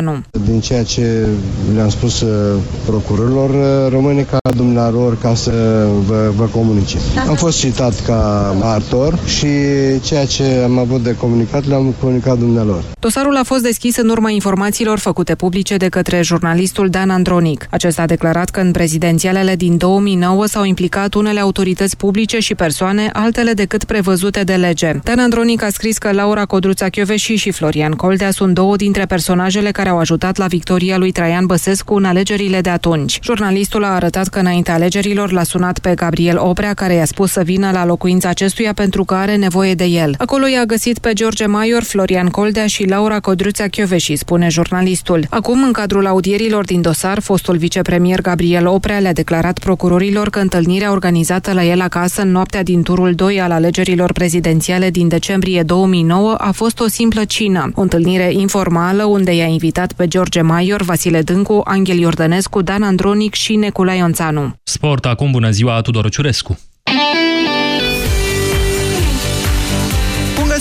Nu. Din ceea ce le-am spus uh, procurorilor, uh, rămâne ca dumnealor ca să vă, vă comunice. Am fost citat ca martor și ceea ce am avut de comunicat le-am comunicat dumnealor. Dosarul a fost deschis în urma informațiilor făcute publice de către jurnalistul Dan Andronic. Acesta a declarat că în prezidențialele din 2009 s-au implicat unele autorități publice și persoane, altele decât prevăzute de lege. Dan Andronic a scris că Laura Codruța Chioveși și Florian Coldea sunt două dintre personajele care au ajutat la victoria lui Traian Băsescu în alegerile de atunci. Jurnalistul a arătat că înainte alegerilor l-a sunat pe Gabriel Oprea, care i-a spus să vină la locuința acestuia pentru că are nevoie de el. Acolo i-a găsit pe George Maior, Florian Coldea și Laura Codruța Chioveși, spune jurnalistul. Acum, în cadrul audierilor din dosar, fostul vicepremier Gabriel Oprea le-a declarat procurorilor că întâlnirea organizată la el acasă în noaptea din turul 2 al alegerilor prezidențiale din decembrie 2009 a fost o simplă cină, o întâlnire informală unde i-a invitat pe George Maior, Vasile Dâncu, Angel Iordănescu, Dan Andronic și Nicolae Ionțanu. Sport, acum bună ziua, Tudor Ciurescu.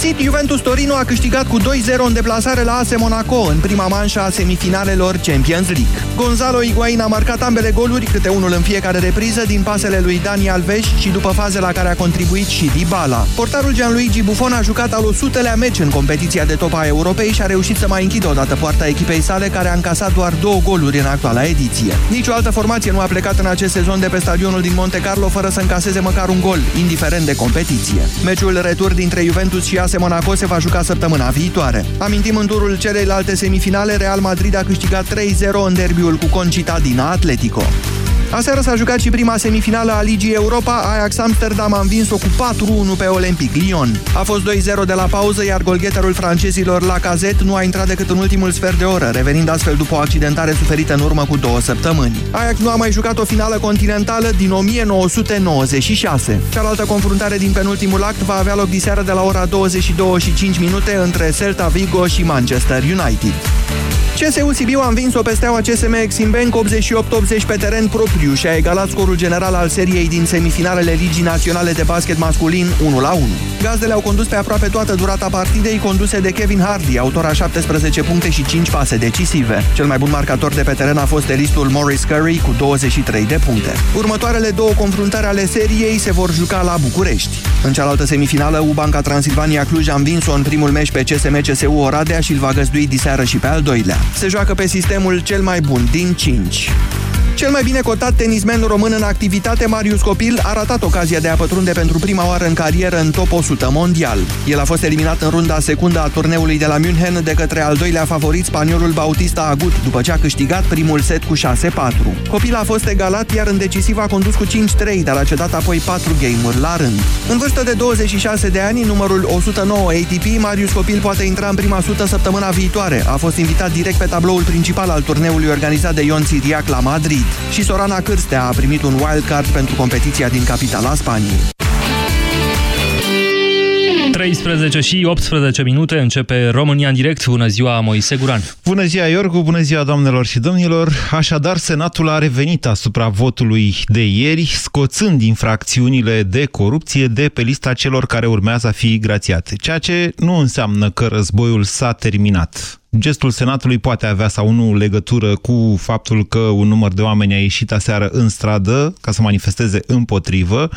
Găsit, Juventus Torino a câștigat cu 2-0 în deplasare la AS Monaco în prima manșă a semifinalelor Champions League. Gonzalo Higuain a marcat ambele goluri, câte unul în fiecare repriză, din pasele lui Dani Alves și după faze la care a contribuit și Dybala. Portarul Gianluigi Buffon a jucat al 100-lea meci în competiția de top a Europei și a reușit să mai închidă odată poarta echipei sale, care a încasat doar două goluri în actuala ediție. Nici o altă formație nu a plecat în acest sezon de pe stadionul din Monte Carlo fără să încaseze măcar un gol, indiferent de competiție. Meciul retur dintre Juventus și AS Monaco se va juca săptămâna viitoare. Amintim în turul celelalte semifinale, Real Madrid a câștigat 3-0 în derbiul cu Concitadina Atletico. Aseară s-a jucat și prima semifinală a Ligii Europa. Ajax Amsterdam a învins-o cu 4-1 pe Olympic Lyon. A fost 2-0 de la pauză, iar golgheterul francezilor la cazet nu a intrat decât în ultimul sfert de oră, revenind astfel după o accidentare suferită în urmă cu două săptămâni. Ajax nu a mai jucat o finală continentală din 1996. Cealaltă confruntare din penultimul act va avea loc diseară de la ora 22 și 5 minute între Celta Vigo și Manchester United. CSU Sibiu a învins-o pe steaua CSM Eximbank 88-80 pe teren propriu și a egalat scorul general al seriei din semifinalele Ligii Naționale de Basket Masculin 1-1. Gazdele au condus pe aproape toată durata partidei, conduse de Kevin Hardy, autor a 17 puncte și 5 pase decisive. Cel mai bun marcator de pe teren a fost elistul Morris Curry cu 23 de puncte. Următoarele două confruntări ale seriei se vor juca la București. În cealaltă semifinală, Ubanca Transilvania Cluj a învins-o în primul meci pe CSM CSU Oradea și îl va găzdui diseară și pe al doilea. Se joacă pe sistemul cel mai bun din 5. Cel mai bine cotat tenismen român în activitate, Marius Copil, a ratat ocazia de a pătrunde pentru prima oară în carieră în top 100 mondial. El a fost eliminat în runda secundă a turneului de la München de către al doilea favorit spaniolul Bautista Agut, după ce a câștigat primul set cu 6-4. Copil a fost egalat, iar în decisiv a condus cu 5-3, dar a cedat apoi 4 game-uri la rând. În vârstă de 26 de ani, numărul 109 ATP, Marius Copil poate intra în prima sută săptămâna viitoare. A fost invitat direct pe tabloul principal al turneului organizat de Ion Siriac la Madrid și Sorana Cârstea a primit un wildcard pentru competiția din capitala Spaniei. 13 și 18 minute începe România în direct. Bună ziua, Moise Guran. Bună ziua, Iorgu, bună ziua, doamnelor și domnilor. Așadar, Senatul a revenit asupra votului de ieri, scoțând infracțiunile de corupție de pe lista celor care urmează a fi grațiate, ceea ce nu înseamnă că războiul s-a terminat gestul Senatului poate avea sau nu legătură cu faptul că un număr de oameni a ieșit aseară în stradă ca să manifesteze împotrivă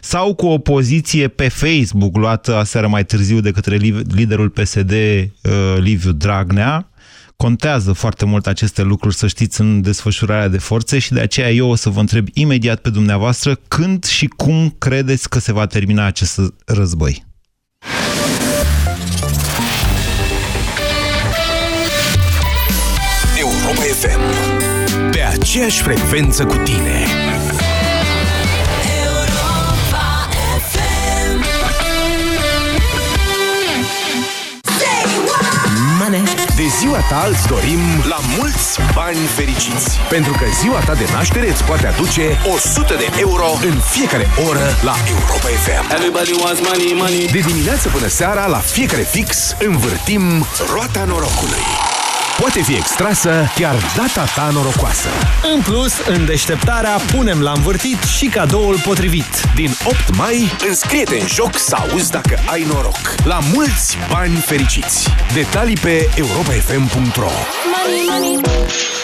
sau cu o poziție pe Facebook luată aseară mai târziu de către liderul PSD uh, Liviu Dragnea. Contează foarte mult aceste lucruri, să știți, în desfășurarea de forțe și de aceea eu o să vă întreb imediat pe dumneavoastră când și cum credeți că se va termina acest război. Aceeași frecvență cu tine. De ziua ta îți dorim la mulți bani fericiți. Pentru că ziua ta de naștere îți poate aduce 100 de euro în fiecare oră la Europa FM. Everybody wants money, money. De dimineață până seara, la fiecare fix, învârtim roata norocului. Poate fi extrasă chiar data ta norocoasă. În plus, în deșteptarea punem la învârtit și cadoul potrivit. Din 8 mai, înscrie-te în joc să auzi dacă ai noroc. La mulți bani fericiți! Detalii pe europafm.ro Money, money.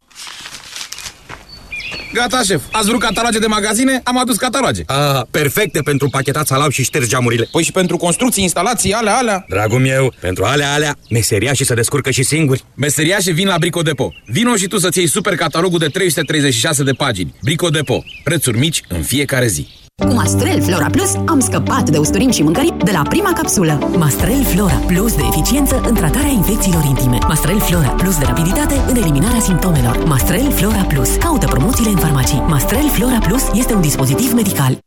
Gata, șef. Ați vrut cataloge de magazine? Am adus cataloge. Ah, perfecte pentru pachetat salam și ștergi geamurile. Păi și pentru construcții, instalații, alea, alea. Dragul meu, pentru alea, alea, meseriașii se descurcă și singuri. Meseriașii vin la Brico Depo. Vino și tu să-ți iei super catalogul de 336 de pagini. Brico Depo. Prețuri mici în fiecare zi. Cu Mastrel Flora Plus am scăpat de usturim și mâncări de la prima capsulă. Mastrel Flora Plus de eficiență în tratarea infecțiilor intime. Mastrel Flora Plus de rapiditate în eliminarea simptomelor. Mastrel Flora Plus. Caută promoțiile în farmacii. Mastrel Flora Plus este un dispozitiv medical.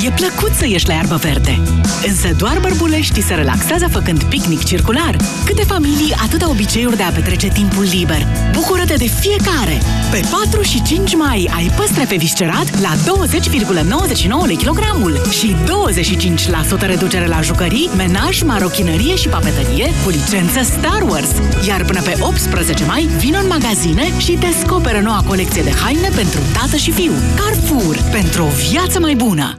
E plăcut să ieși la iarbă verde, însă doar bărbuleștii se relaxează făcând picnic circular. Câte familii, atâta obiceiuri de a petrece timpul liber. Bucură-te de fiecare! Pe 4 și 5 mai ai păstre pe viscerat la 20,99 lei kilogramul și 25% reducere la jucării, menaj, marochinărie și papetărie cu licență Star Wars. Iar până pe 18 mai, vin în magazine și descoperă noua colecție de haine pentru tată și fiu. Carrefour, pentru o viață mai bună!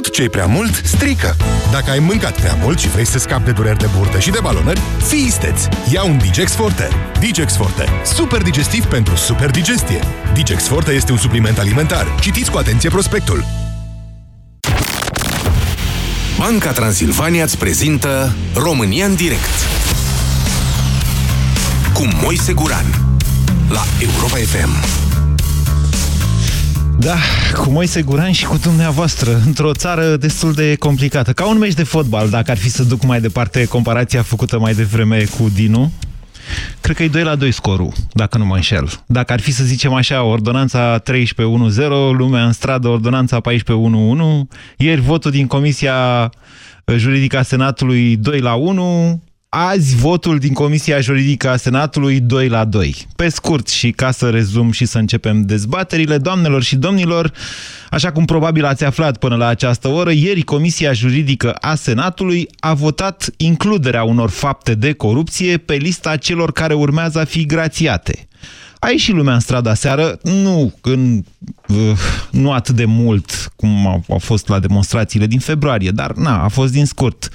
Tot ce e prea mult, strică. Dacă ai mâncat prea mult și vrei să scapi de dureri de burtă și de balonări, fii isteț! Ia un Digex Forte. Digex Forte. Super digestiv pentru super digestie. Digex Forte este un supliment alimentar. Citiți cu atenție prospectul. Banca Transilvania îți prezintă România în direct cu Moise Guran la Europa FM. Da, cu Moise Guran și cu dumneavoastră, într-o țară destul de complicată. Ca un meci de fotbal, dacă ar fi să duc mai departe comparația făcută mai devreme cu Dinu, cred că e 2 la 2 scorul, dacă nu mă înșel. Dacă ar fi să zicem așa, ordonanța 13-1-0, lumea în stradă, ordonanța 14-1-1, ieri votul din Comisia Juridică a Senatului 2 la 1, Azi votul din Comisia Juridică a Senatului 2 la 2. Pe scurt și ca să rezum și să începem dezbaterile, doamnelor și domnilor, așa cum probabil ați aflat până la această oră, ieri Comisia Juridică a Senatului a votat includerea unor fapte de corupție pe lista celor care urmează a fi grațiate. A ieșit lumea în strada seară, nu, în, uh, nu atât de mult cum a, a fost la demonstrațiile din februarie, dar na, a fost din scurt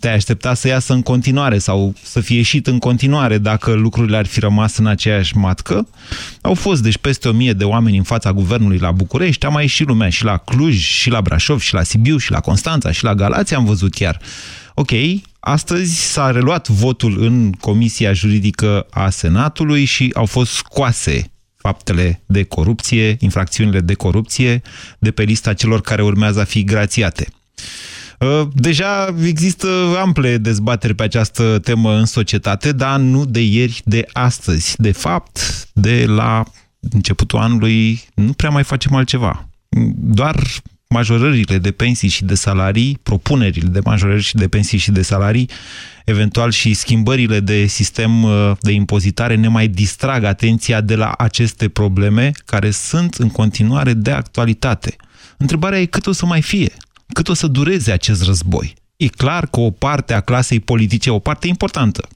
te-ai aștepta să iasă în continuare sau să fie ieșit în continuare dacă lucrurile ar fi rămas în aceeași matcă. Au fost deci peste o mie de oameni în fața guvernului la București, a mai ieșit lumea și la Cluj, și la Brașov, și la Sibiu, și la Constanța, și la Galați, am văzut chiar. Ok, astăzi s-a reluat votul în Comisia Juridică a Senatului și au fost scoase faptele de corupție, infracțiunile de corupție, de pe lista celor care urmează a fi grațiate. Uh, deja există ample dezbateri pe această temă în societate, dar nu de ieri, de astăzi. De fapt, de la începutul anului nu prea mai facem altceva. Doar majorările de pensii și de salarii, propunerile de majorări și de pensii și de salarii, eventual și schimbările de sistem uh, de impozitare ne mai distrag atenția de la aceste probleme care sunt în continuare de actualitate. Întrebarea e cât o să mai fie cât o să dureze acest război. E clar că o parte a clasei politice, o parte importantă,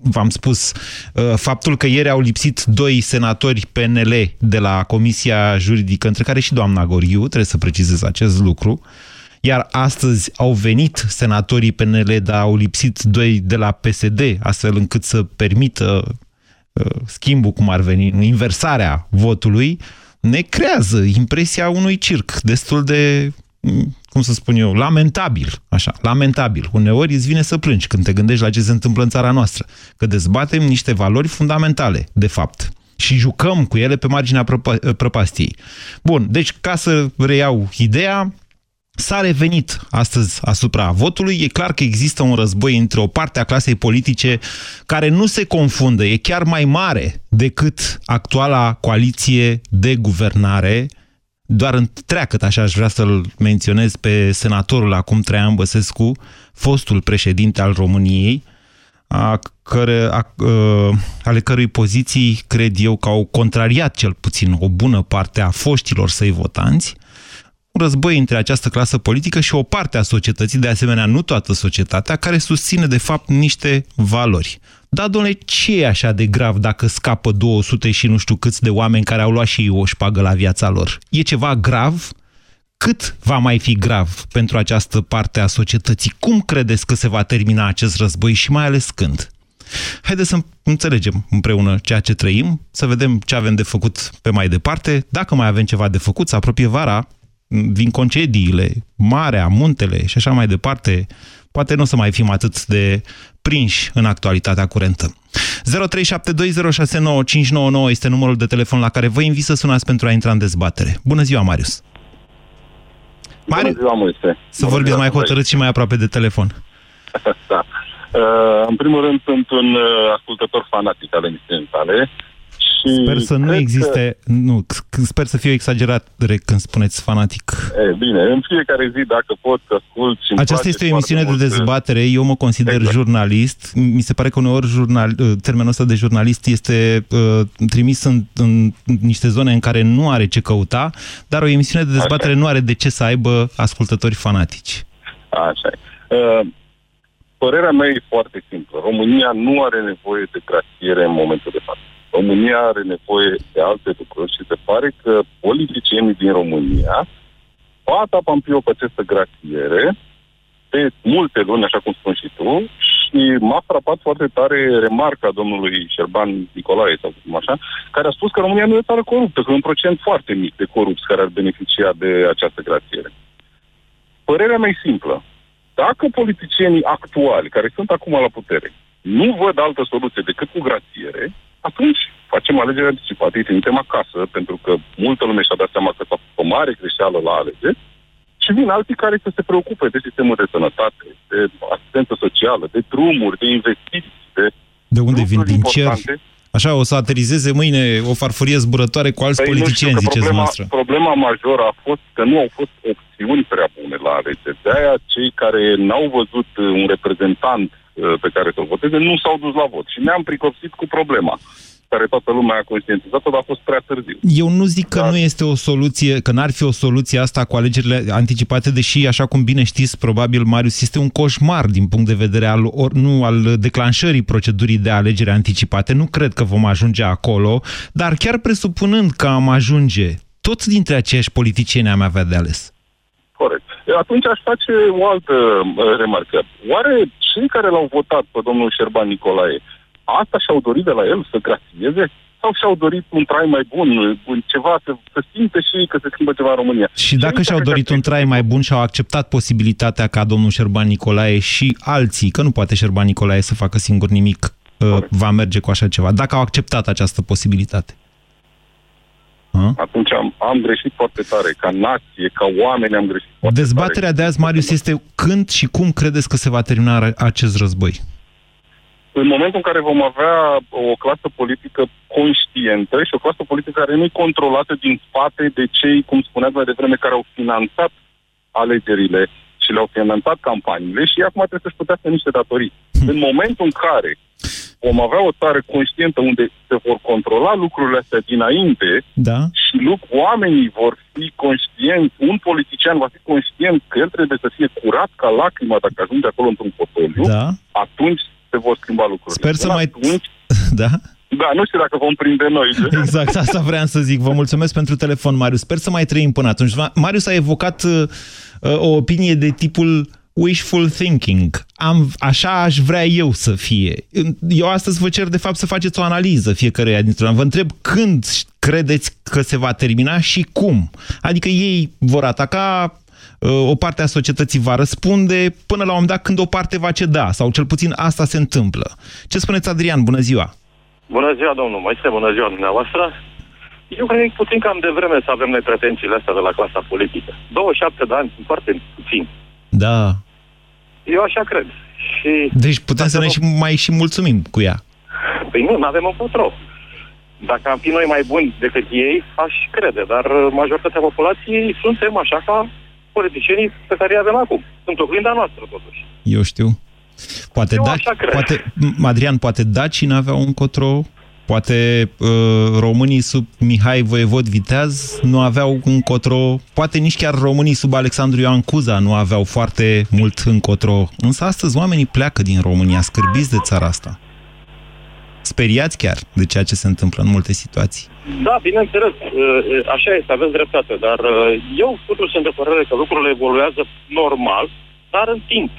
v-am spus, uh, faptul că ieri au lipsit doi senatori PNL de la Comisia Juridică, între care și doamna Goriu, trebuie să precizez acest lucru, iar astăzi au venit senatorii PNL, dar au lipsit doi de la PSD, astfel încât să permită schimbul cum ar veni, inversarea votului, ne creează impresia unui circ destul de cum să spun eu, lamentabil, așa, lamentabil. Uneori îți vine să plângi când te gândești la ce se întâmplă în țara noastră, că dezbatem niște valori fundamentale, de fapt, și jucăm cu ele pe marginea prăpastiei. Bun, deci ca să reiau ideea, S-a revenit astăzi asupra votului. E clar că există un război între o parte a clasei politice care nu se confundă, e chiar mai mare decât actuala coaliție de guvernare doar întreagăt, așa aș vrea să-l menționez pe senatorul acum Traian Băsescu, fostul președinte al României, a care, a, a, ale cărui poziții cred eu că au contrariat cel puțin o bună parte a foștilor săi votanți, un război între această clasă politică și o parte a societății, de asemenea nu toată societatea, care susține de fapt niște valori. Da, domnule, ce e așa de grav dacă scapă 200 și nu știu câți de oameni care au luat și ei o șpagă la viața lor? E ceva grav? Cât va mai fi grav pentru această parte a societății? Cum credeți că se va termina acest război și mai ales când? Haideți să înțelegem împreună ceea ce trăim, să vedem ce avem de făcut pe mai departe. Dacă mai avem ceva de făcut, să apropie vara, vin concediile, marea, muntele și așa mai departe, poate nu o să mai fim atât de prinși în actualitatea curentă. 0372069599 este numărul de telefon la care vă invit să sunați pentru a intra în dezbatere. Bună ziua, Marius! Bună ziua, Moise! Să vorbiți mai hotărât și mai aproape de telefon. da. Uh, în primul rând, sunt un uh, ascultător fanatic al emisiunii tale și sper să nu existe, că... nu, sper să fiu exagerat când spuneți fanatic. E, bine, în fiecare zi, dacă pot să ascult și Aceasta este o emisiune de dezbatere, eu mă consider exact. jurnalist. Mi se pare că uneori jurnal, uh, termenul ăsta de jurnalist este uh, trimis în, în niște zone în care nu are ce căuta, dar o emisiune de dezbatere Așa. nu are de ce să aibă ascultători fanatici. Așa uh, Părerea mea e foarte simplă. România nu are nevoie de grațiere în momentul de față. România are nevoie de alte lucruri și se pare că politicienii din România bat apampiu pe această grațiere de multe luni, așa cum spun și tu, și m-a frapat foarte tare remarca domnului Șerban Nicolae, sau cum așa, care a spus că România nu e țară coruptă, că e un procent foarte mic de corupți care ar beneficia de această grațiere. Părerea mea e simplă. Dacă politicienii actuali, care sunt acum la putere, nu văd altă soluție decât cu grațiere, atunci facem alegeri anticipate, îi trimitem acasă, pentru că multă lume și-a dat seama că s-a făcut o mare greșeală la alegeri, și vin alții care să se preocupe de sistemul de sănătate, de asistență socială, de drumuri, de investiții, de... De unde vin? Din cer? Așa, o să aterizeze mâine o farfurie zburătoare cu alți păi politicieni, ziceți problema, noastră. Problema majoră a fost că nu au fost opțiuni prea bune la alegeri. De-aia cei care n-au văzut un reprezentant Uh, pe care să-l voteze, nu s-au dus la vot. Și ne-am pricopsit cu problema care toată lumea a conștientizat dar a fost prea târziu. Eu nu zic că dar... nu este o soluție, că n-ar fi o soluție asta cu alegerile anticipate, deși, așa cum bine știți, probabil, Marius, este un coșmar din punct de vedere al, or, nu, al declanșării procedurii de alegere anticipate. Nu cred că vom ajunge acolo, dar chiar presupunând că am ajunge, toți dintre aceiași politicieni am avea de ales. Corect. Atunci aș face o altă uh, remarcă. Oare cei care l-au votat pe domnul Șerban Nicolae, asta și-au dorit de la el să grațieze? Sau și-au dorit un trai mai bun, ceva, să, să simte și ei că se schimbă ceva în România? Și dacă și-au dorit un trai mai bun și-au acceptat posibilitatea ca domnul Șerban Nicolae și alții, că nu poate Șerban Nicolae să facă singur nimic, uh, va merge cu așa ceva, dacă au acceptat această posibilitate. A? Atunci am, am greșit foarte tare, ca nație, ca oameni am greșit foarte Dezbaterea tare. de azi, Marius, este când și cum credeți că se va termina acest război? În momentul în care vom avea o clasă politică conștientă și o clasă politică care nu e controlată din spate de cei, cum spuneați mai devreme, care au finanțat alegerile și le-au finanțat campaniile și acum trebuie să-și plătească niște datorii. Hm. În momentul în care vom avea o țară conștientă unde se vor controla lucrurile astea dinainte da. și luc, oamenii vor fi conștienți, un politician va fi conștient că el trebuie să fie curat ca lacrima dacă ajunge acolo într-un fotoliu, da. atunci se vor schimba lucrurile. Sper să mai... Atunci, da? Da, nu știu dacă vom prinde noi. Exact, asta vreau să zic. Vă mulțumesc pentru telefon, Marius. Sper să mai trăim până atunci. Marius a evocat uh, o opinie de tipul wishful thinking. Am, așa aș vrea eu să fie. Eu astăzi vă cer, de fapt, să faceți o analiză fiecăruia dintre noi. Vă întreb când credeți că se va termina și cum. Adică ei vor ataca, uh, o parte a societății va răspunde, până la un moment dat când o parte va ceda, sau cel puțin asta se întâmplă. Ce spuneți, Adrian? Bună ziua! Bună ziua, domnul Maiste, bună ziua dumneavoastră. Eu cred că puțin cam de vreme să avem noi pretențiile astea de la clasa politică. 27 de ani sunt foarte puțin. Da. Eu așa cred. Și Deci putem să ne și mai și mulțumim cu ea. Păi nu, nu avem încotro. Dacă am fi noi mai buni decât ei, aș crede, dar uh, majoritatea populației suntem așa ca politicienii pe care îi avem acum. Sunt oglinda noastră, totuși. Eu știu. Poate Eu da, așa cred. poate, Adrian, poate dacii n-aveau un cotro, poate uh, românii sub Mihai Voievod Viteaz nu aveau un cotro, poate nici chiar românii sub Alexandru Ioan Cuza nu aveau foarte mult în cotro. Însă astăzi oamenii pleacă din România, scârbiți de țara asta. Speriați chiar de ceea ce se întâmplă în multe situații. Da, bineînțeles, uh, așa este, aveți dreptate, dar uh, eu totuși sunt de părere că lucrurile evoluează normal, dar în timp.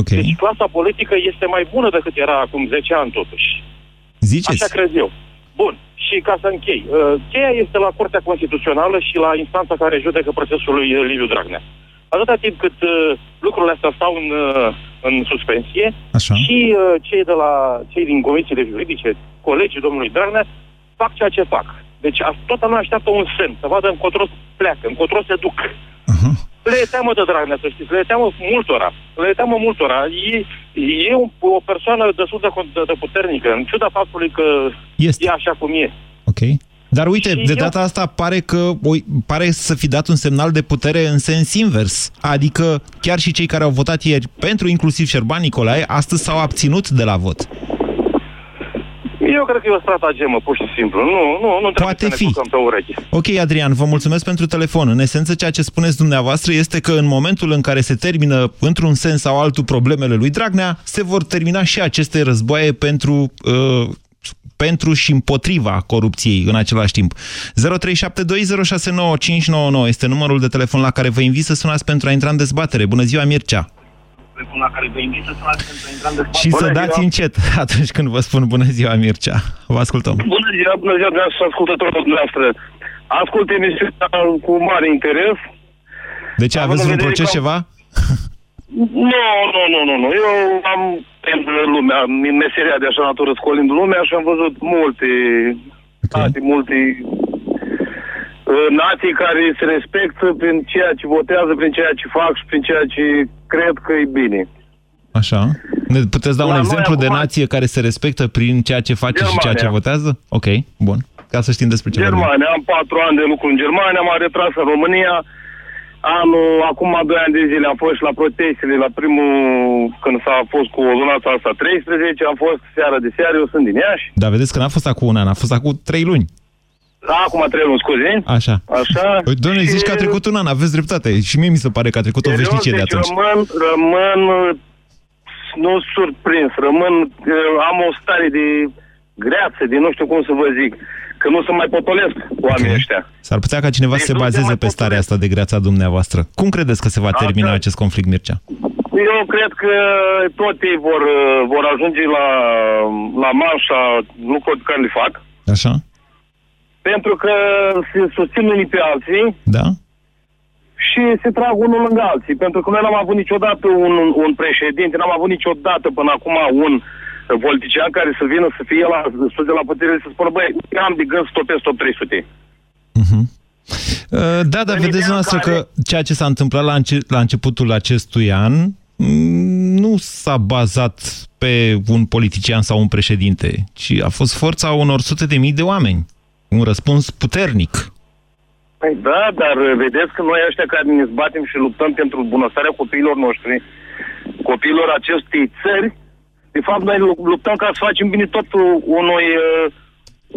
Okay. Deci clasa politică este mai bună decât era acum 10 ani, totuși. Ziceți? Așa cred eu. Bun. Și ca să închei, uh, cheia este la Curtea Constituțională și la instanța care judecă procesul lui uh, Liviu Dragnea. Atâta timp cât uh, lucrurile astea stau în, uh, în suspensie Așa. și uh, cei, de la, cei din comisiile juridice, colegii domnului Dragnea, fac ceea ce fac. Deci a, toată lumea așteaptă un semn, să vadă încotro pleacă, încotro se duc. Le e teamă de Dragnea, să știți, le e teamă multora. Le e teamă multora. E, e un, o persoană destul de, de, de puternică, în ciuda faptului că Este. e așa cum e. Ok. Dar uite, Și de eu- data asta pare că o, pare să fi dat un semnal de putere în sens invers. Adică chiar și cei care au votat ieri pentru inclusiv Șerban Nicolae, astăzi s-au abținut de la vot. Eu cred că e o stratagemă, pur și simplu. Nu, nu, nu trebuie Poate să ne fi. culcăm pe urechi. Ok, Adrian, vă mulțumesc pentru telefon. În esență, ceea ce spuneți dumneavoastră este că în momentul în care se termină, într-un sens sau altul, problemele lui Dragnea, se vor termina și aceste războaie pentru, uh, pentru și împotriva corupției în același timp. 0372069599 este numărul de telefon la care vă invit să sunați pentru a intra în dezbatere. Bună ziua, Mircea! La care vă invit să sunați pentru a intra în dezbatere. Și să dați încet atunci când vă spun bună ziua, Mircea. Vă ascultăm. Bună ziua, bună ziua, dumneavoastră, ascultătorul dumneavoastră. Ascult emisiunea cu mare interes. De ce, Având aveți în vreun vedere proces că- ceva? Nu, nu, nu, nu, nu. Eu am timp în lumea, în meseria de așa natură, scolind lumea și am văzut multe, okay. multe uh, nații care se respectă prin ceea ce votează, prin ceea ce fac și prin ceea ce cred că e bine. Așa. Ne puteți da La un noi exemplu de acum- nație care se respectă prin ceea ce face și ceea ce Germania. votează? Ok, bun. Ca să știm despre ce vorbim. Germania, am patru ani de lucru în Germania, m-am retras în România. Anul, acum doi ani de zile am fost și la protestele, la primul, când s-a fost cu ordonanța asta 13, am fost seara de seară, eu sunt din Iași. Dar vedeți că n-a fost acum un an, a fost acum trei luni. Acum trei luni, scuze. Așa. Așa. Păi, doamne, zici că a trecut un an, aveți dreptate. Și mie mi se pare că a trecut o Serios, veșnicie de deci atunci. rămân, rămân, nu surprins, rămân, uh, am o stare de greață, de nu știu cum să vă zic, că nu se mai potolesc oamenii ăștia. S-ar putea ca cineva să se Deci nu se bazeze mai pe starea asta de greața dumneavoastră. Cum credeți că se va termina Asta- acest conflict, Mircea? Eu cred că tot ei vor, uh, vor ajunge la, la manșa lucruri care le fac, Așa? Pentru că se susțin unii pe alții Da? și se trag unul lângă alții. Pentru că noi n-am avut niciodată un, un președinte, n-am avut niciodată până acum un politician care să vină să fie la, sus de la putere și să spună, băi, am de gând să topesc top 300. Uh, Da, dar vedeți dumneavoastră că ceea ce s-a întâmplat la, înce- la începutul acestui an mm, nu s-a bazat pe un politician sau un președinte, ci a fost forța unor sute de mii de oameni. Un răspuns puternic. Păi da, dar vedeți că noi ăștia care ne zbatem și luptăm pentru bunăstarea copiilor noștri, copiilor acestei țări, de fapt noi lu- luptăm ca să facem bine tot unui, uh,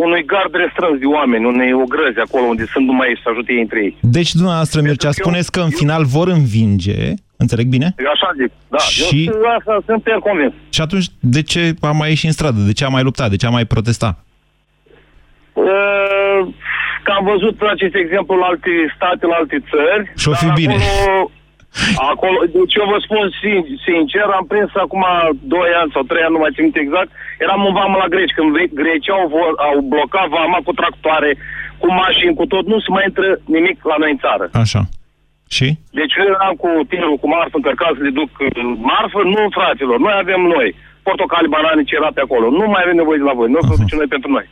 unui gard restrâns de oameni, unei ogrăzi acolo unde sunt numai ei să ajute ei între ei. Deci, dumneavoastră, Mircea, spuneți că în final vor învinge, înțeleg bine? Eu așa zic, da. Și- Eu sunt- asta sunt pe el convins. Și atunci, de ce a mai ieșit în stradă? De ce a mai luptat? De ce a mai protestat? Uh, Că am văzut acest exemplu la alte state, la alte țări. Și-o fi dar bine. Acolo, Acolo, deci eu vă spun sin- sincer, am prins acum 2 ani sau 3 ani, nu mai țin minte exact, eram în vamă la greci, când ve- grecii au, vor, au blocat vama cu tractoare, cu mașini, cu tot, nu se mai intră nimic la noi în țară. Așa. Și? Deci eu eram cu tirul cu marfă încărcat să le duc uh, marfă, nu fraților, noi avem noi portocali, banane, cerate acolo. Nu mai avem nevoie de la voi, noi uh-huh. producem noi pentru noi.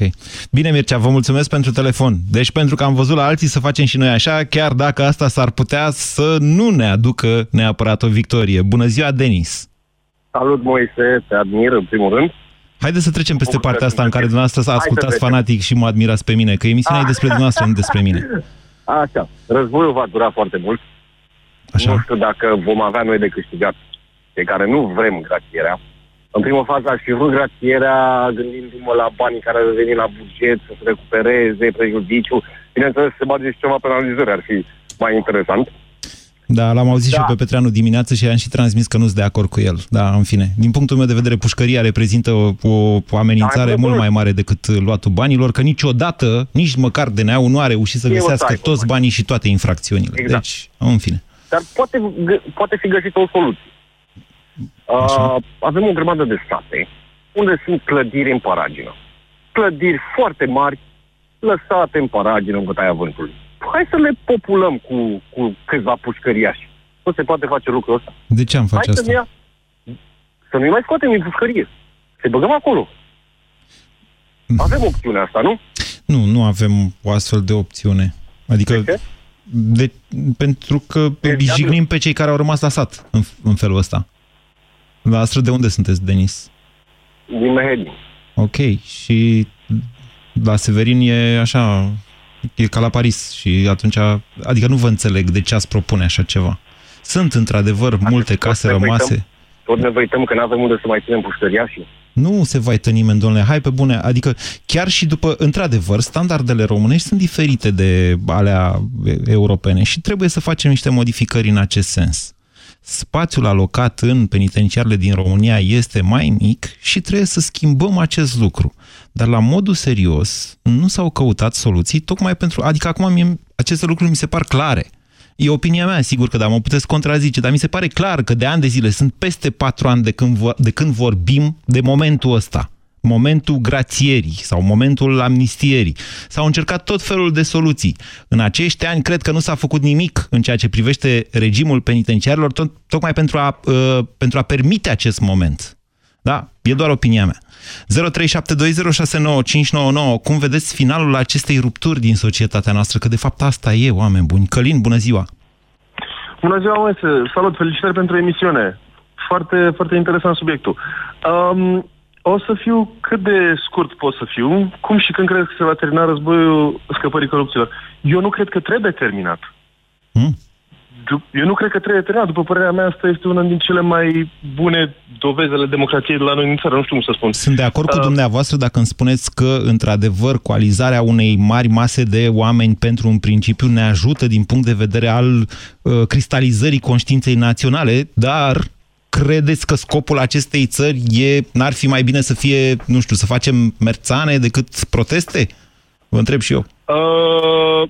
Ok. Bine, Mircea, vă mulțumesc pentru telefon. Deci pentru că am văzut la alții să facem și noi așa, chiar dacă asta s-ar putea să nu ne aducă neapărat o victorie. Bună ziua, Denis! Salut, Moise, te admir în primul rând. Haideți să trecem peste partea asta în care dumneavoastră să Hai să ascultați trecem. fanatic și mă admirați pe mine, că emisiunea e despre dumneavoastră, nu despre mine. Așa, războiul va dura foarte mult. Așa. Nu știu dacă vom avea noi de câștigat, pe care nu vrem grațierea. În primă fază aș fi vrut grațierea gândindu-mă la banii care ar veni la buget, să se recupereze prejudiciu. Bineînțeles, să bage și ceva penalizări, ar fi mai interesant. Da, l-am auzit Da. și eu pe Petreanu dimineață și am și transmis că nu sunt de acord cu el. Da, în fine. Din punctul meu de vedere, pușcăria reprezintă o, o, o amenințare Da, mult bun. mai mare decât luatul banilor, că niciodată, nici măcar DNA-ul nu a reușit să E o găsească taibă, toți banii și toate infracțiunile. Exact. Deci, în fine. Dar poate, gă- poate fi găsită o soluție. Uh, avem o grămadă de state unde sunt clădiri în paragină. Clădiri foarte mari, lăsate în paragină în bătaia vântului. Hai să le populăm cu, cu câțiva pușcăriași. Nu se poate face lucrul ăsta. De ce am Hai face să asta? ne ia, să nu mai scoatem din pușcărie. Să băgăm acolo. Avem opțiunea asta, nu? Nu, nu avem o astfel de opțiune. Adică, De ce? de, pentru că îi jignim pe cei care au rămas la sat în, în felul ăsta. La astră de unde sunteți, Denis? Din Mehedin. Ok, și la Severin e așa, e ca la Paris și atunci, adică nu vă înțeleg de ce ați propune așa ceva. Sunt într-adevăr multe case ne rămase. Uităm, tot ne uităm că nu avem unde să mai ținem pușcăriașii. Nu se vaită nimeni, domnule, hai pe bune. Adică chiar și după, într-adevăr, standardele românești sunt diferite de alea europene și trebuie să facem niște modificări în acest sens. Spațiul alocat în penitenciarele din România este mai mic și trebuie să schimbăm acest lucru. Dar la modul serios nu s-au căutat soluții tocmai pentru... Adică acum mie, aceste lucruri mi se par clare. E opinia mea, sigur că da, mă puteți contrazice, dar mi se pare clar că de ani de zile sunt peste patru ani de când, vo- de când vorbim de momentul ăsta. Momentul grațierii sau momentul amnistierii. S-au încercat tot felul de soluții. În acești ani cred că nu s-a făcut nimic în ceea ce privește regimul penitenciarilor, tot, tocmai pentru a, uh, pentru a permite acest moment. Da? E doar opinia mea. 0372069599. Cum vedeți finalul acestei rupturi din societatea noastră? Că de fapt asta e, oameni buni. Călin, bună ziua! Bună ziua, Moise. Salut, felicitări pentru emisiune. Foarte, foarte interesant subiectul. Um, o să fiu cât de scurt pot să fiu. Cum și când cred că se va termina războiul scăpării corupților? Eu nu cred că trebuie terminat. Hmm? Du- Eu nu cred că trebuie terminat. După părerea mea, asta este una din cele mai bune dovezi ale democrației de la noi în țară. Nu știu cum să spun. Sunt de acord cu Uh, dumneavoastră dacă îmi spuneți că, într-adevăr, coalizarea unei mari mase de oameni pentru un principiu ne ajută din punct de vedere al uh, cristalizării conștiinței naționale, dar credeți că scopul acestei țări e, n-ar fi mai bine să fie, nu știu, să facem merțane decât proteste? Vă întreb și eu. Uh,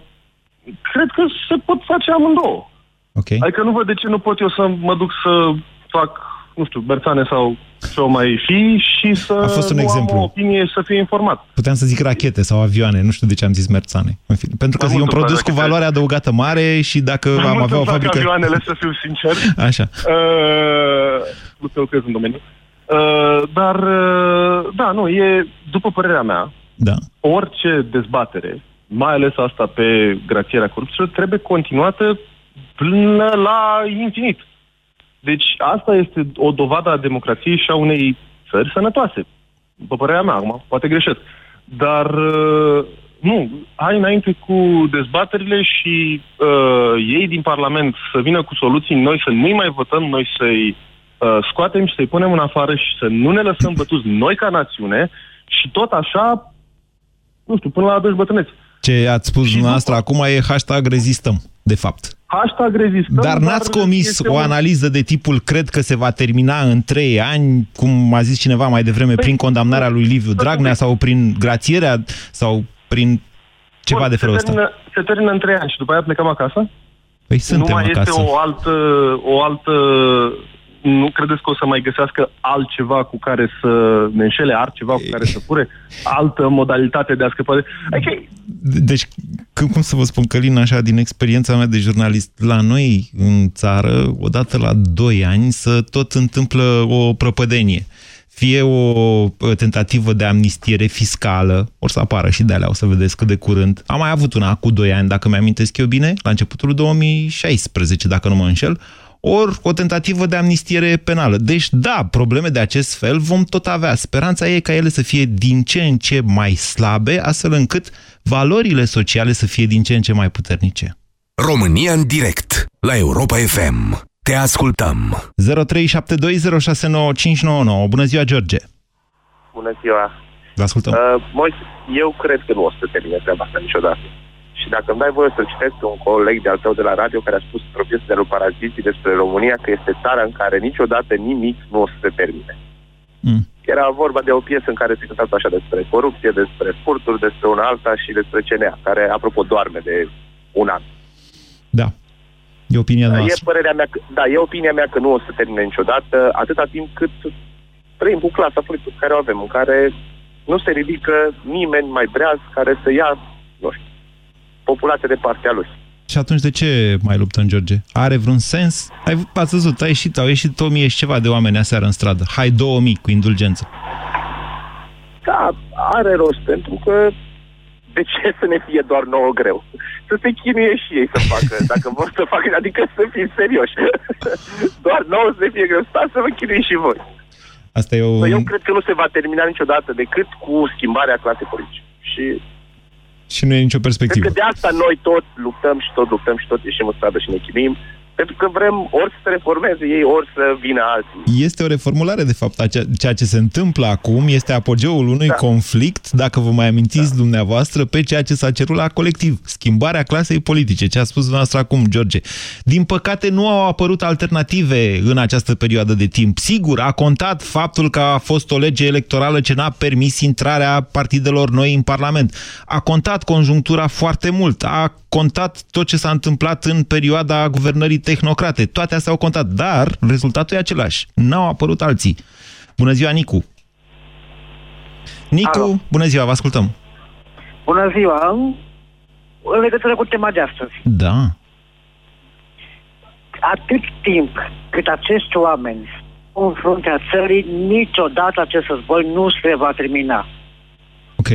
cred că se pot face amândouă. Okay. Adică nu văd de ce nu pot eu să mă duc să fac, nu știu, berțane sau ce o mai fi și să A fost un nu exemplu. am o opinie și să fiu informat. Puteam să zic rachete sau avioane, nu știu de ce am zis merțane. În fine, pentru că Mai e un mult îmi produs pare cu valoare adăugată mare și dacă am Mult avea o îmi plac fabrică... avioanele, să fiu sincer. Așa. Uh, nu că lucrez în domeniu. Uh, dar, uh, da, nu, e, după părerea mea, Da. orice dezbatere, mai ales asta pe grațierea corupțiilor, trebuie continuată până la infinit. Deci asta este o dovadă a democrației și a unei țări sănătoase. După părerea mea, acum, poate greșesc. Dar uh, nu, hai înainte cu dezbaterile și uh, ei din Parlament să vină cu soluții, noi să nu-i mai votăm, noi să-i uh, scoatem și să-i punem în afară și să nu ne lăsăm bătuți noi ca națiune și tot așa, nu știu, până la adânci bătrâneți. Ce ați spus dumneavoastră acum e hashtag rezistăm, de fapt. Hashtag rezistăm, Dar n-ați comis este o un- analiză de tipul cred că se va termina în trei ani, cum a zis cineva mai devreme, Păi, prin condamnarea lui Liviu Dragnea sau prin grațierea sau prin ceva Bun, de felul se ăsta. termină, se termină în trei ani și după aia plecăm acasă? Păi suntem nu mai este acasă. o altă, o altă... Nu credeți că o să mai găsească altceva cu care să ne înșele, altceva cu care să fure, altă modalitate de a scăpa de... Adică, Deci, cum, cum să vă spun, Călin, așa, din experiența mea de jurnalist, la noi în țară, odată la 2 ani, să tot întâmplă o prăpădenie. Fie o tentativă de amnistiere fiscală, or să apară și de alea, o să vedeți cât de curând. Am mai avut una cu 2 ani, dacă mi-amintesc eu bine, la începutul 2016, dacă nu mă înșel, ori o tentativă de amnistiere penală. Deci, da, probleme de acest fel vom tot avea. Speranța e ca ele să fie din ce în ce mai slabe, astfel încât valorile sociale să fie din ce în ce mai puternice. România în direct la Europa FM. Te ascultăm. 0372069599. Bună ziua, George! Bună ziua! Vă ascultăm. Uh, Moise, eu cred că nu o să termine treaba asta niciodată. Și dacă îmi dai voie să citesc un coleg de-al tău de la radio care a spus într-o piesă de lui Paraziții despre România că este țara în care niciodată nimic nu o să se termine. Mm. Era vorba de o piesă în care se cânta așa despre corupție, despre furturi, despre una alta și despre CNA, care, apropo, doarme de un an. Da. E opinia E noastră. părerea mea, că, da, e opinia mea că nu o să termine niciodată, atâta timp cât trăim cu clasa politică care o avem, în care nu se ridică nimeni mai breaz care să ia, nu știu, populația de partea lui. Și atunci de ce mai luptăm, George? Are vreun sens? Ai, ați văzut, a ieșit, au ieșit 1000 și ceva de oameni aseară în stradă. Hai 2000 cu indulgență. Da, are rost, pentru că de ce să ne fie doar nouă greu? Să se chinuie și ei să facă, dacă vor să facă, adică să fim serioși. doar nouă să ne fie greu, stați să vă chinui și voi. Asta e o... Eu cred că nu se va termina niciodată decât cu schimbarea clasei politice. Și Și nu e nicio cred perspectivă. că de asta noi tot luptăm și tot luptăm și tot ieșim în stradă și ne chinuim, pentru că vrem ori să se reformeze ei, ori să vină alții. Este o reformulare, de fapt, a ceea ceea ce se întâmplă acum este apogeul unui da. conflict, dacă vă mai amintiți da. dumneavoastră, pe ceea ce s-a cerut la colectiv. Schimbarea clasei politice, ce a spus dumneavoastră acum, George. Din păcate, nu au apărut alternative în această perioadă de timp. Sigur, a contat faptul că a fost o lege electorală ce n-a permis intrarea partidelor noi în Parlament. A contat conjunctura foarte mult. A contat tot ce s-a întâmplat în perioada guvernării tehnocrate. Toate astea au contat, dar rezultatul e același. N-au apărut alții. Bună ziua, Nicu! Nicu, Alo. bună ziua, vă ascultăm. Bună ziua! În legătură cu tema de astăzi. Da. Atât timp cât acești oameni în fruntea țării, niciodată acest război nu se va termina. Ok.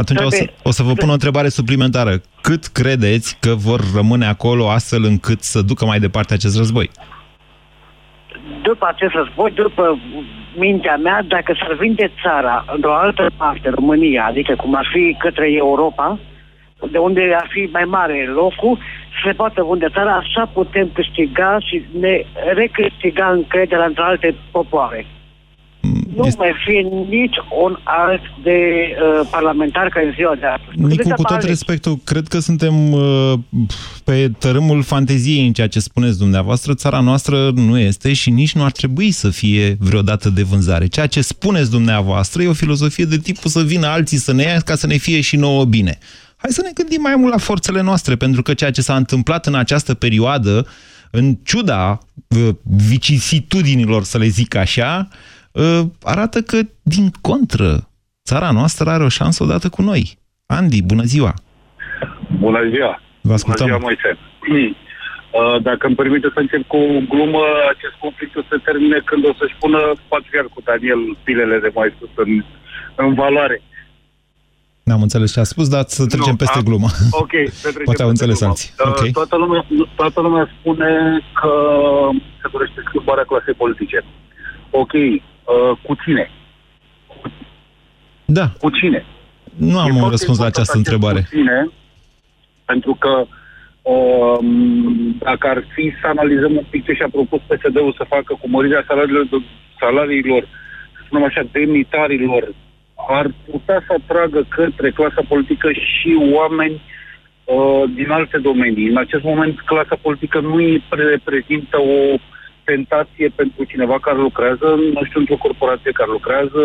Atunci o să, o să vă pun o întrebare suplimentară. Cât credeți că vor rămâne acolo astfel încât să ducă mai departe acest război? După acest război, după mintea mea, dacă s-ar vinde țara într-o altă parte, România, adică cum ar fi către Europa, de unde ar fi mai mare locul, să se poată vinde țara, așa putem câștiga și ne recâștiga încrederea între alte popoare. Nu Este- mai fie nici un alt de uh, parlamentar ca în ziua de astăzi. Nicu, Vedeți cu tot apare- respectul, cred că suntem uh, pe tărâmul fanteziei în ceea ce spuneți dumneavoastră. Țara noastră nu este și nici nu ar trebui să fie vreodată de vânzare. Ceea ce spuneți dumneavoastră e o filozofie de tipul să vină alții să ne ia ca să ne fie și nouă bine. Hai să ne gândim mai mult la forțele noastre, pentru că ceea ce s-a întâmplat în această perioadă, în ciuda uh, vicisitudinilor, să le zic așa, uh, arată că, din contră, țara noastră are o șansă odată cu noi. Andy, bună ziua! Bună ziua! Vă ascultăm. Bună ziua, Moise! Uh, Dacă îmi permite să încep cu o glumă, acest conflict o să se termine când o să-și pună patriarhul Daniel pilele de mai sus în, în valoare. N-am înțeles ce a spus, dar să trecem Nu, peste am- glumă. Ok, să trecem Poate au peste înțeles glumă. alții. Uh, Ok. Toată, lumea, toată lumea spune că se dorește schimbarea clasei politice. Ok, uh, cu cine? Da. Cu cine? Nu E am un foarte răspuns la important această acest întrebare. Puține, pentru că um, dacă ar fi să analizăm un pic ce și-a propus PSD-ul să facă cu mărirea salariilor, salariilor să spunem așa, demnitarilor, ar putea să atragă către clasa politică și oameni uh, din alte domenii. În acest moment, clasa politică nu îi pre- reprezintă o tentație pentru cineva care lucrează, nu știu, într-o corporație care lucrează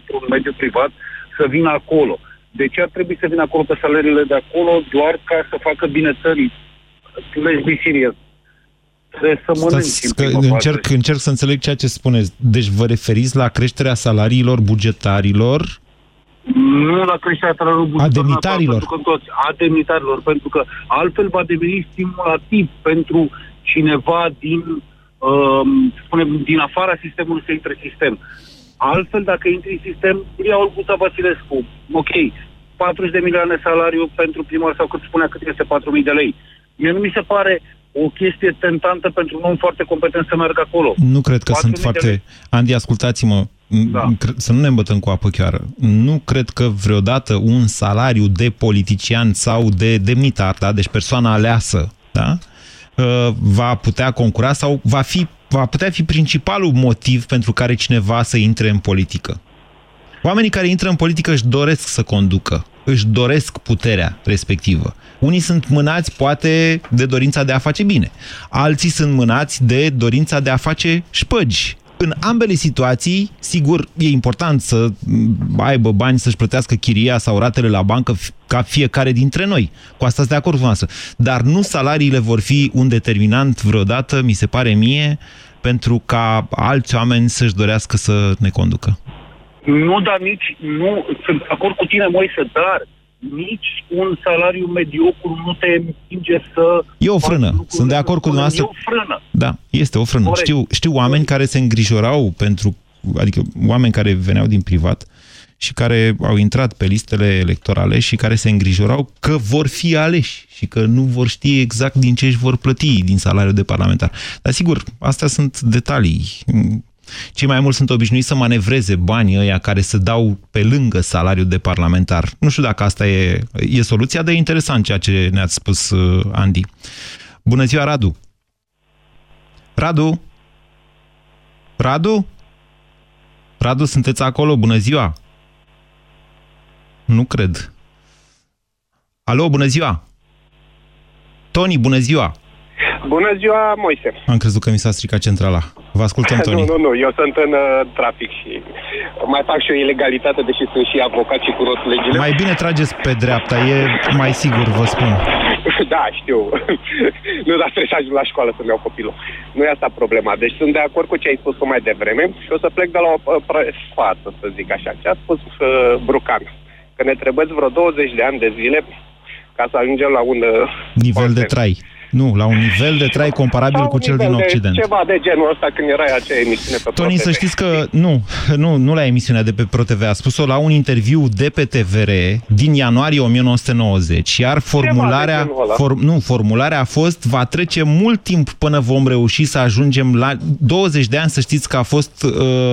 într-un mediu privat, să vină acolo. De ce ar trebui să vină acolo pe salariile de acolo doar ca să facă bine țării? Let's be serious. trebuie să mănânci Stați, în că prima încerc, fază. încerc să înțeleg ceea ce spuneți. Deci vă referiți la creșterea salariilor bugetarilor? Nu la creșterea salariului bugetar, demnitarilor. Pentru că toți, a demnitarilor, pentru că altfel va deveni stimulativ pentru cineva din, um, să spunem, din afara sistemului să intre în sistem. Altfel, dacă intri în sistem, ia Olguța Vasilescu, ok, 40 de milioane salariu pentru primar sau cât spunea cât este 4.000 de lei. Mie nu mi se pare o chestie tentantă pentru un om foarte competent să meargă acolo. Nu cred că 4.000 sunt de foarte... lei. Andy, ascultați-mă, da. să nu ne îmbătăm cu apă chiară. Nu cred că vreodată un salariu de politician sau de demnitar, da? deci persoana aleasă, da? Uh, va putea concura sau va, fi, va putea fi principalul motiv pentru care cineva să intre în politică. Oamenii care intră în politică își doresc să conducă, își doresc puterea respectivă. Unii sunt mânați, poate, de dorința de a face bine. Alții sunt mânați de dorința de a face șpăgi. În ambele situații, sigur, e important să m, aibă bani să-și plătească chiria sau ratele la bancă f- ca fiecare dintre noi. Cu asta sunt de acord cu noastră. Dar nu salariile vor fi un determinant vreodată, mi se pare mie, pentru ca alți oameni să-și dorească să ne conducă. Nu, dar nici, nu, sunt de acord cu tine, Moise, dar nici un salariu mediocru nu te împinge să... E o faci frână. lucrurile Sunt de acord cu spune. dumneavoastră. E o frână. Da, este o frână. Corect. Știu, știu oameni care se îngrijorau pentru, adică oameni care veneau din privat și care au intrat pe listele electorale și care se îngrijorau că vor fi aleși și că nu vor ști exact din ce își vor plăti din salariul de parlamentar. Dar sigur, astea sunt detalii. Cei mai mulți sunt obișnuiți să manevreze banii ăia care se dau pe lângă salariul de parlamentar. Nu știu dacă asta e, e soluția, dar e interesant ceea ce ne-ați spus, uh, Andy. Bună ziua, Radu! Radu? Radu? Radu, sunteți acolo? Bună ziua! Nu cred. Alo, bună ziua! Tony, bună ziua! Bună ziua, Moise. Am crezut că mi s-a stricat centrala. Vă ascultăm, Tony. Nu, nu, nu, eu sunt în uh, trafic și mai fac și o ilegalitate, deși sunt și avocat și cunosc legile. Mai bine trageți pe dreapta, e mai sigur, vă spun. da, știu. nu, dar trebuie să ajung la școală să-mi iau copilul. Nu e asta problema. Deci sunt de acord cu ce ai spus tu mai devreme și o să plec de la o uh, pre- sfată, să zic așa. Ce a spus uh, Brucan? Că ne trebuie vreo 20 de ani de zile ca să ajungem la un... Uh, Nivel de trai. Nu, la un nivel de trai comparabil sau cu un cel nivel din de Occident. Ceva de genul ăsta când era acea emisiune pe Tony, să ProTV. știți că nu, nu, nu la emisiunea de pe ProTV, a spus-o la un interviu de pe TVR din ianuarie 1990, iar formularea, genul ăla. for, nu, formularea a fost, va trece mult timp până vom reuși să ajungem la 20 de ani, să știți că a fost, uh,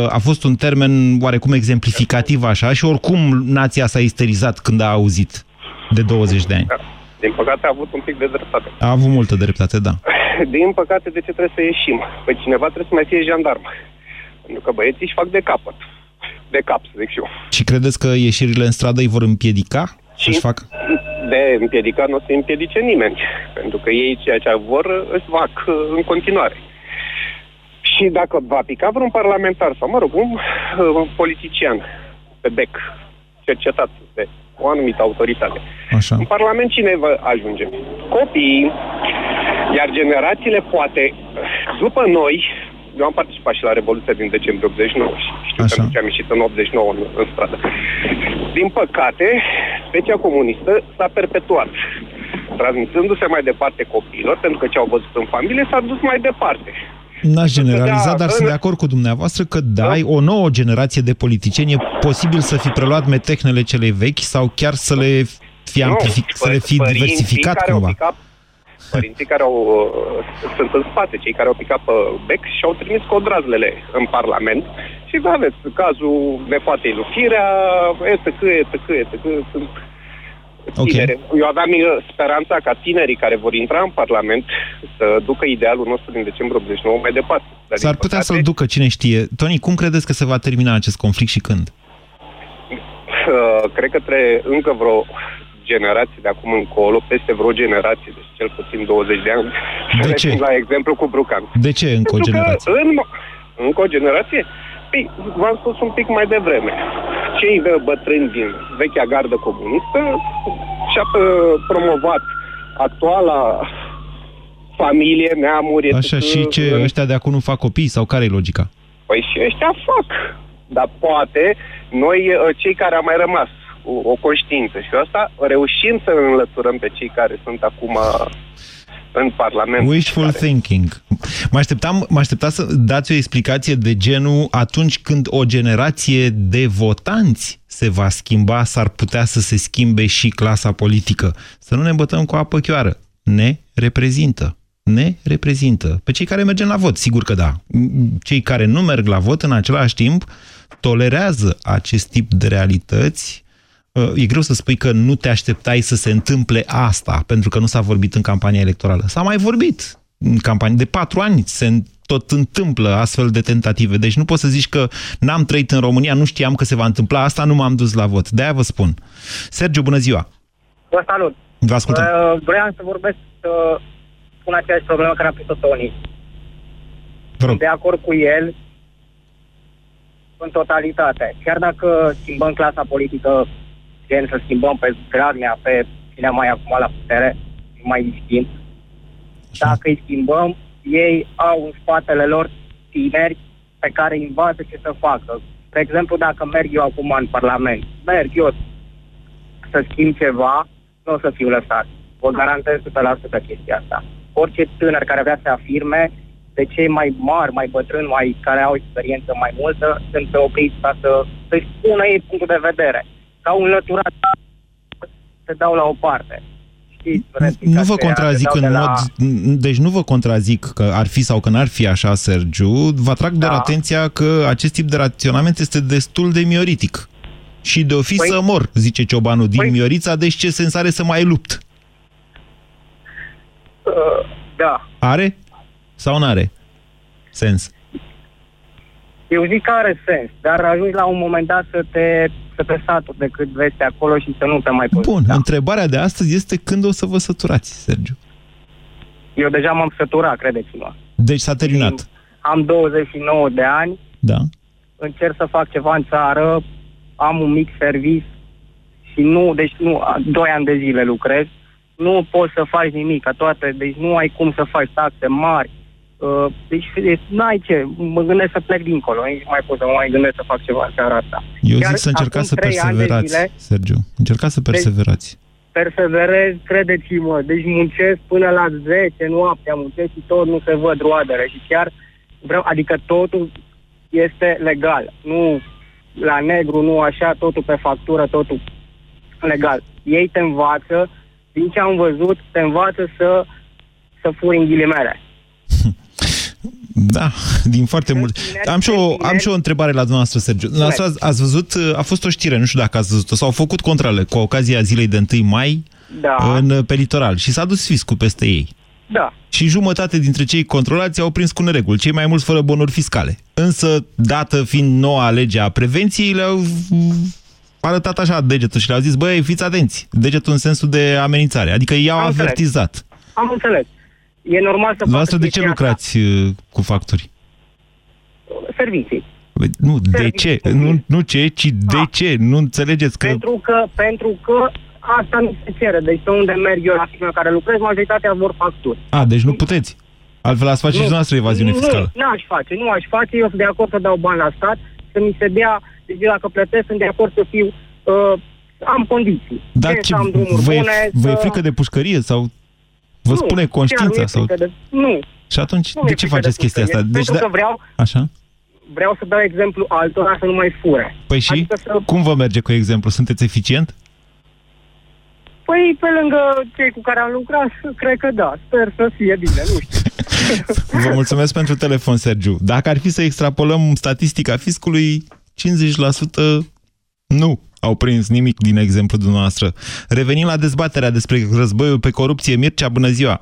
a fost un termen oarecum exemplificativ așa și oricum nația s-a isterizat când a auzit de 20 de ani. Din păcate a avut un pic de dreptate. A avut multă dreptate, da. Din păcate, de ce trebuie să ieșim? Păi cineva trebuie să mai fie jandarm. Pentru că băieții își fac de capăt. De cap, să zic și eu. Și credeți că ieșirile în stradă îi vor împiedica să-și facă? De împiedicat nu o să împiedice nimeni. Pentru că ei ceea ce vor își fac uh, în continuare. Și dacă va pica vreun parlamentar sau, mă rog, un, uh, un politician pe bec, cercetat de o anumită autoritate, Așa. în Parlament cine va ajunge? Copiii, iar generațiile poate, după noi, eu am participat și la Revoluția din decembrie 89 și știu Așa. că am ieșit în 89 în, în stradă. Din păcate, specia comunistă s-a perpetuat, transmițându-se mai departe copiilor, pentru că ce au văzut în familie s-a dus mai departe. N-aș generaliza, Da, dar în- sunt de acord cu dumneavoastră că da, o nouă generație de politicieni e posibil să fi preluat metehnele celei vechi sau chiar să le fi, Nu, amplific, să le fi părinții diversificat care Au cumva. picat, părinții care au, uh, sunt în spate, cei care au picat pe bec și au trimis codrazlele în Parlament. Și da, aveți cazul nepoatei lui Firea, etc., etc., etc., sunt Ok. tinere. Eu aveam uh, speranța ca tinerii care vor intra în Parlament să ducă idealul nostru din decembrie 89 mai departe. Dar, din S-ar putea păcate, să-l ducă, cine știe. Tony, cum credeți că se va termina acest conflict și când? Uh, cred că trebuie încă vreo generație de acum încolo, peste vreo generație, deci cel puțin 20 de ani. De ce? La exemplu cu Brucan. De ce încă o Pentru generație? Că în, încă o generație? Păi, v-am spus un pic mai devreme. Cei de bătrâni din vechea gardă comunistă și-a uh, promovat actuala familie, neamuri... Așa, etc. și ce, ăștia de acum nu fac copii sau care e logica? Păi și ăștia fac. Dar poate noi, uh, cei care am mai rămas o, o conștiință și asta, reușim să înlăturăm pe cei care sunt acum în Parlament. Wishful thinking. Mă așteptam, mă așteptam să dați o explicație de genul atunci când o generație de votanți se va schimba, s-ar putea să se schimbe și clasa politică. Să nu ne bătăm cu apă chioară. Ne reprezintă. Ne reprezintă. Pe cei care mergem la vot, sigur că da. Cei care nu merg la vot în același timp tolerează acest tip de realități e greu să spui că nu te așteptai să se întâmple asta, pentru că nu s-a vorbit în campania electorală. S-a mai vorbit în campanie. De patru ani se tot întâmplă astfel de tentative. Deci nu poți să zici că n-am trăit în România, nu știam că se va întâmpla asta, nu m-am dus la vot. De-aia vă spun. Sergiu, bună ziua! Vă salut! Vă ascultăm. Uh, vreau să vorbesc, să pun aceeași problemă care a pus-o Tony. Sunt de acord cu el în totalitate. Chiar dacă schimbăm clasa politică gen să schimbăm pe Dragnea, pe cine mai acum la putere, mai știm. Dacă îi schimbăm, ei au în spatele lor tineri pe care îi învață ce să facă. De exemplu, dacă merg eu acum în Parlament, merg eu să schimb ceva, nu o să fiu lăsat. Vă garantez 100% chestia asta. Orice tânăr care vrea să afirme, de cei mai mari, mai bătrâni, mai, care au experiență mai multă, sunt obliți ca să, să-i spună ei punctul de vedere s-au înlăturat, se dau la o parte. Știți, nu vă contrazic în mod... Deci nu vă contrazic că ar fi sau că n-ar fi așa, Sergiu. Vă atrag doar da. atenția că acest tip de raționament este destul de mioritic. Și de o fi păi... să mor, zice Ciobanu, din păi... Miorița, deci ce sens are să mai lupt? Uh, da. Are? Sau nu are sens? Eu zic că are sens, dar ajungi la un moment dat să te să te saturi decât vezi acolo și să nu te mai poți. Bun, da. întrebarea de astăzi este când o să vă săturați, Sergiu? Eu deja m-am săturat, credeți-mă. Deci s-a terminat. Am 29 de ani. Da. Încerc să fac ceva în țară, am un mic serviciu și nu, deci nu, doi ani de zile lucrez, nu poți să faci nimic, toate, deci nu ai cum să faci taxe mari, Uh, deci, n-ai ce, mă gândesc să plec dincolo, nici mai pot să mă mai gândesc să fac ceva în seara asta. Eu Chiar zic să încercați să perseverați, zile, Sergiu. Încercați să deci perseverați. Deci, perseverez, credeți-mă, deci muncesc până la 10 noaptea, muncesc și tot nu se văd roadele și chiar vreau, adică totul este legal, nu la negru, nu așa, totul pe factură, totul legal. Ei te învață, din ce am văzut, te învață să, să furi în ghilimele. Da, din foarte mult. Am și, o, am și o întrebare la dumneavoastră, Sergiu. Ați, ați văzut, a fost o știre, nu știu dacă ați văzut-o, s-au făcut controle cu ocazia zilei de 1 mai da. în, pe litoral și s-a dus fiscul peste ei. Da. Și jumătate dintre cei controlați au prins cu nereguli, cei mai mulți fără bonuri fiscale. Însă, dată fiind noua lege a prevenției, le-au arătat așa degetul și le-au zis, băi, fiți atenți, degetul în sensul de amenințare. Adică i-au avertizat. Am înțeles. E normal să facă de ce lucrați asta. Uh, cu facturi? Servicii. Nu, Servicii. de ce? Nu, nu ce, ci de A. ce? Nu înțelegeți că... Pentru că, pentru că asta nu se cere. Deci pe unde merg eu la firme care lucrez, majoritatea vor facturi. A, deci nu puteți. Altfel ați face nu, și dumneavoastră evaziune fiscală. Nu, n-aș face, nu aș face. Eu sunt de acord să dau bani la stat, să mi se dea, deci dacă plătesc, sunt de acord să fiu, uh, am condiții. Dar ce, am drumuri vă, bune, vă să... e frică de pușcărie sau Vă nu, spune conștiința? Sau... De... Nu. Și atunci, nu de ce faceți de chestia asta? Deci, Pentru da... că vreau, Așa? vreau să dau exemplu altora să nu mai fure. Păi și? Adică să... Cum vă merge cu exemplu? Sunteți eficient? Păi, pe lângă cei cu care am lucrat, cred că da. Sper să fie bine, nu știu. Vă mulțumesc pentru telefon, Sergiu. Dacă ar fi să extrapolăm statistica fiscului, 50% nu au prins nimic din exemplu dumneavoastră. Revenim la dezbaterea despre războiul pe corupție. Mircea, bună ziua!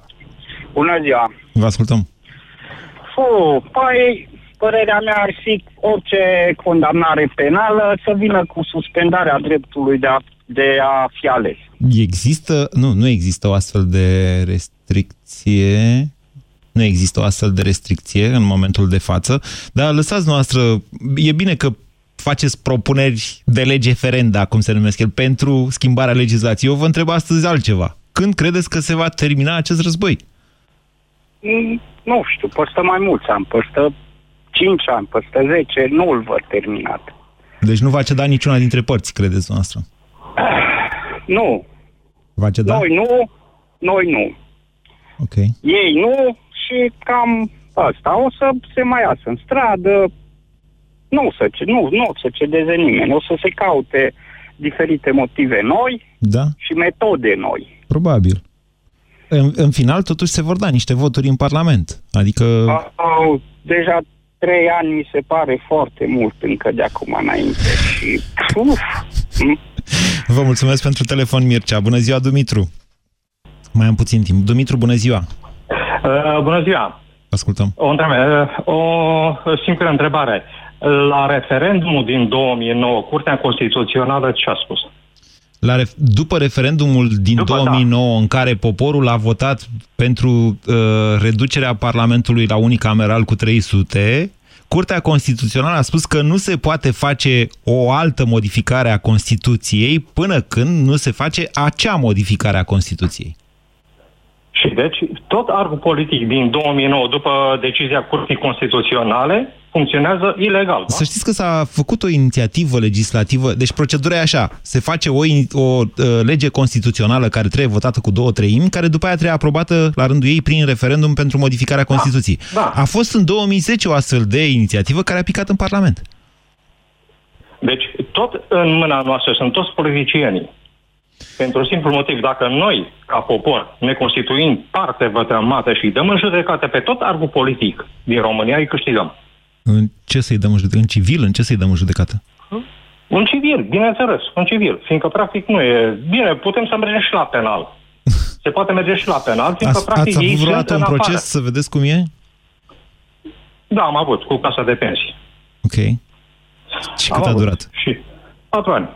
Bună ziua! Vă ascultăm! Fu, păi, părerea mea ar fi orice condamnare penală să vină cu suspendarea dreptului de a, de a fi ales. Există, nu, nu există o astfel de restricție nu există o astfel de restricție în momentul de față, dar lăsați noastră, e bine că faceți propuneri de lege ferenda, cum se numesc el, pentru schimbarea legislației. Eu vă întreb astăzi altceva. Când credeți că se va termina acest război? mm, nu știu, peste mai mulți ani, peste 5 ani, peste 10, nu îl văd terminat. Deci nu va ceda niciuna dintre părți, credeți noastră? Nu. Va ceda? Noi nu, noi nu. Ok. Ei nu și cam asta. O să se mai iasă în stradă, nu o să, nu, nu o să cedeze nimeni, o să se caute diferite motive noi Da, și metode noi. probabil. În, în final, totuși, se vor da niște voturi în Parlament. Adică... Au, deja trei ani mi se pare foarte mult încă de acum înainte și uf, Vă mulțumesc pentru telefon, Mircea. Bună ziua, Dumitru. Mai am puțin timp. Dumitru, bună ziua. Uh, bună ziua! Ascultăm. O, întrebare, uh, o simplă întrebare. La referendumul din 2009, Curtea Constituțională ce a spus? La ref- după referendumul din După, 2009, în care poporul a votat pentru uh, reducerea Parlamentului la unicameral cu 300, Curtea Constituțională a spus că nu se poate face o altă modificare a Constituției până când nu se face acea modificare a Constituției. Și deci, tot arcul politic din 2009, după decizia Curții Constituționale, funcționează ilegal. Da? Să știți că s-a făcut o inițiativă legislativă, deci procedura e așa, se face o, in- o uh, lege constituțională care trebuie votată cu două treimi, care după aia trebuie aprobată la rândul ei prin referendum pentru modificarea Constituției. da. A fost în 2010 o astfel de inițiativă care a picat în Parlament. Deci, tot în mâna noastră sunt toți politicienii. Pentru simplu motiv, dacă noi, ca popor, ne constituim parte vătămată și dăm în judecată pe tot arcul politic din România, îi câștigăm. În ce să-i dăm în judecată? În civil? În ce să-i dăm în judecată? Un civil, bineînțeles, un civil. Fiindcă, practic, nu e... Bine, putem să mergem și la penal. Se poate merge și la penal, fiindcă, Ați, practic, ați ei avut vreodată sunt un în proces afară. să vedeți cum e? Da, am avut, cu casa de pensii. Ok. Și Am cât a avut. durat? Și patru ani.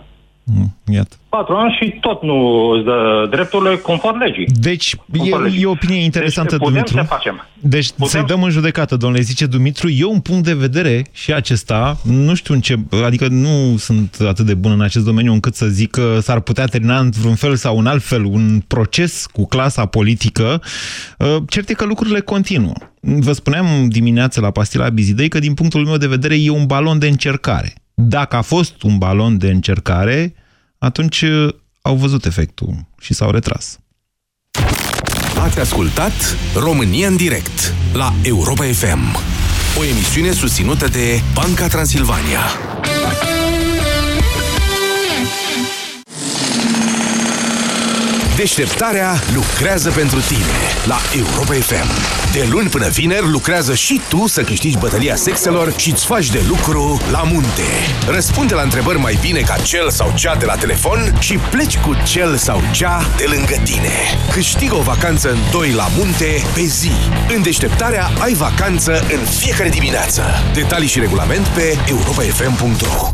Mm, Iată. Patru ani și tot nu îți dă drepturile conform legii. Deci, e, e o opinie interesantă, deci, putem Dumitru. să facem. Deci să-i dăm în judecată, domnule, zice Dumitru. Eu un punct de vedere și acesta, nu știu în ce, adică nu sunt atât de bun în acest domeniu încât să zic că s-ar putea termina într-un fel sau un alt fel un proces cu clasa politică. Uh, Cert e că lucrurile continuă. Vă spuneam dimineața la pastila Bizidei că din punctul meu de vedere e un balon de încercare. Dacă a fost un balon de încercare, atunci uh, au văzut efectul și s-au retras. Ați ascultat România în direct la Europa FM. O emisiune susținută de Banca Transilvania. Deșteptarea lucrează pentru tine la Europa FM. De luni până vineri lucrează și tu să câștigi bătălia sexelor și îți faci de lucru la munte. Răspunde la întrebări mai bine ca cel sau cea de la telefon și pleci cu cel sau cea de lângă tine. Câștigă o vacanță în doi la munte pe zi. În deșteptarea ai vacanță în fiecare dimineață. Detalii și regulament pe europafm.ro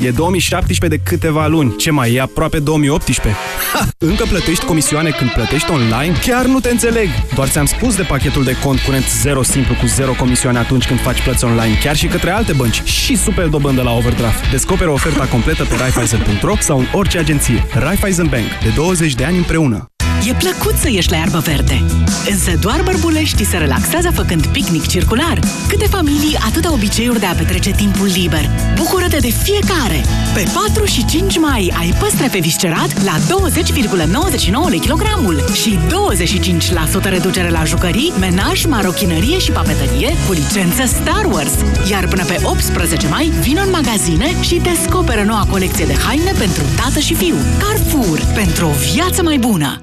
E 2017 de câteva luni. Ce mai e aproape 2018? Ha! Încă plătești comisioane când plătești online? Chiar nu te înțeleg! Doar ți-am spus de pachetul de cont curent 0 simplu cu 0 comisioane atunci când faci plăți online, chiar și către alte bănci și super dobândă la overdraft. Descoperă oferta completă pe Raiffeisen.ro sau în orice agenție. Raiffeisen Bank. De 20 de ani împreună. E plăcut să ieși la iarbă verde. Însă doar bărbuleștii se relaxează făcând picnic circular. Câte familii, atâta obiceiuri de a petrece timpul liber. Bucură-te de fiecare! Pe 4 și 5 mai ai păstre pe viscerat la 20,99 lei kilogramul și 25% reducere la jucării, menaj, marochinărie și papetărie cu licență Star Wars. Iar până pe 18 mai, vino în magazine și descoperă noua colecție de haine pentru tată și fiu. Carrefour, pentru o viață mai bună!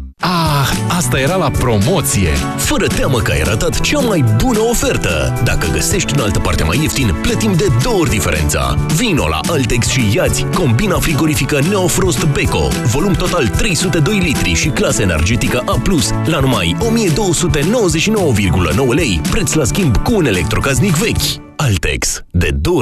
Ah, asta era la promoție! Fără teamă că ai ratat cea mai bună ofertă! Dacă găsești în altă parte mai ieftin, plătim de două ori diferența. Vino la Altex și iați combina frigorifică Neofrost Beko, volum total 302 litri și clasă energetică A+, la numai 1299,9 lei, preț la schimb cu un electrocaznic vechi. Altex, de două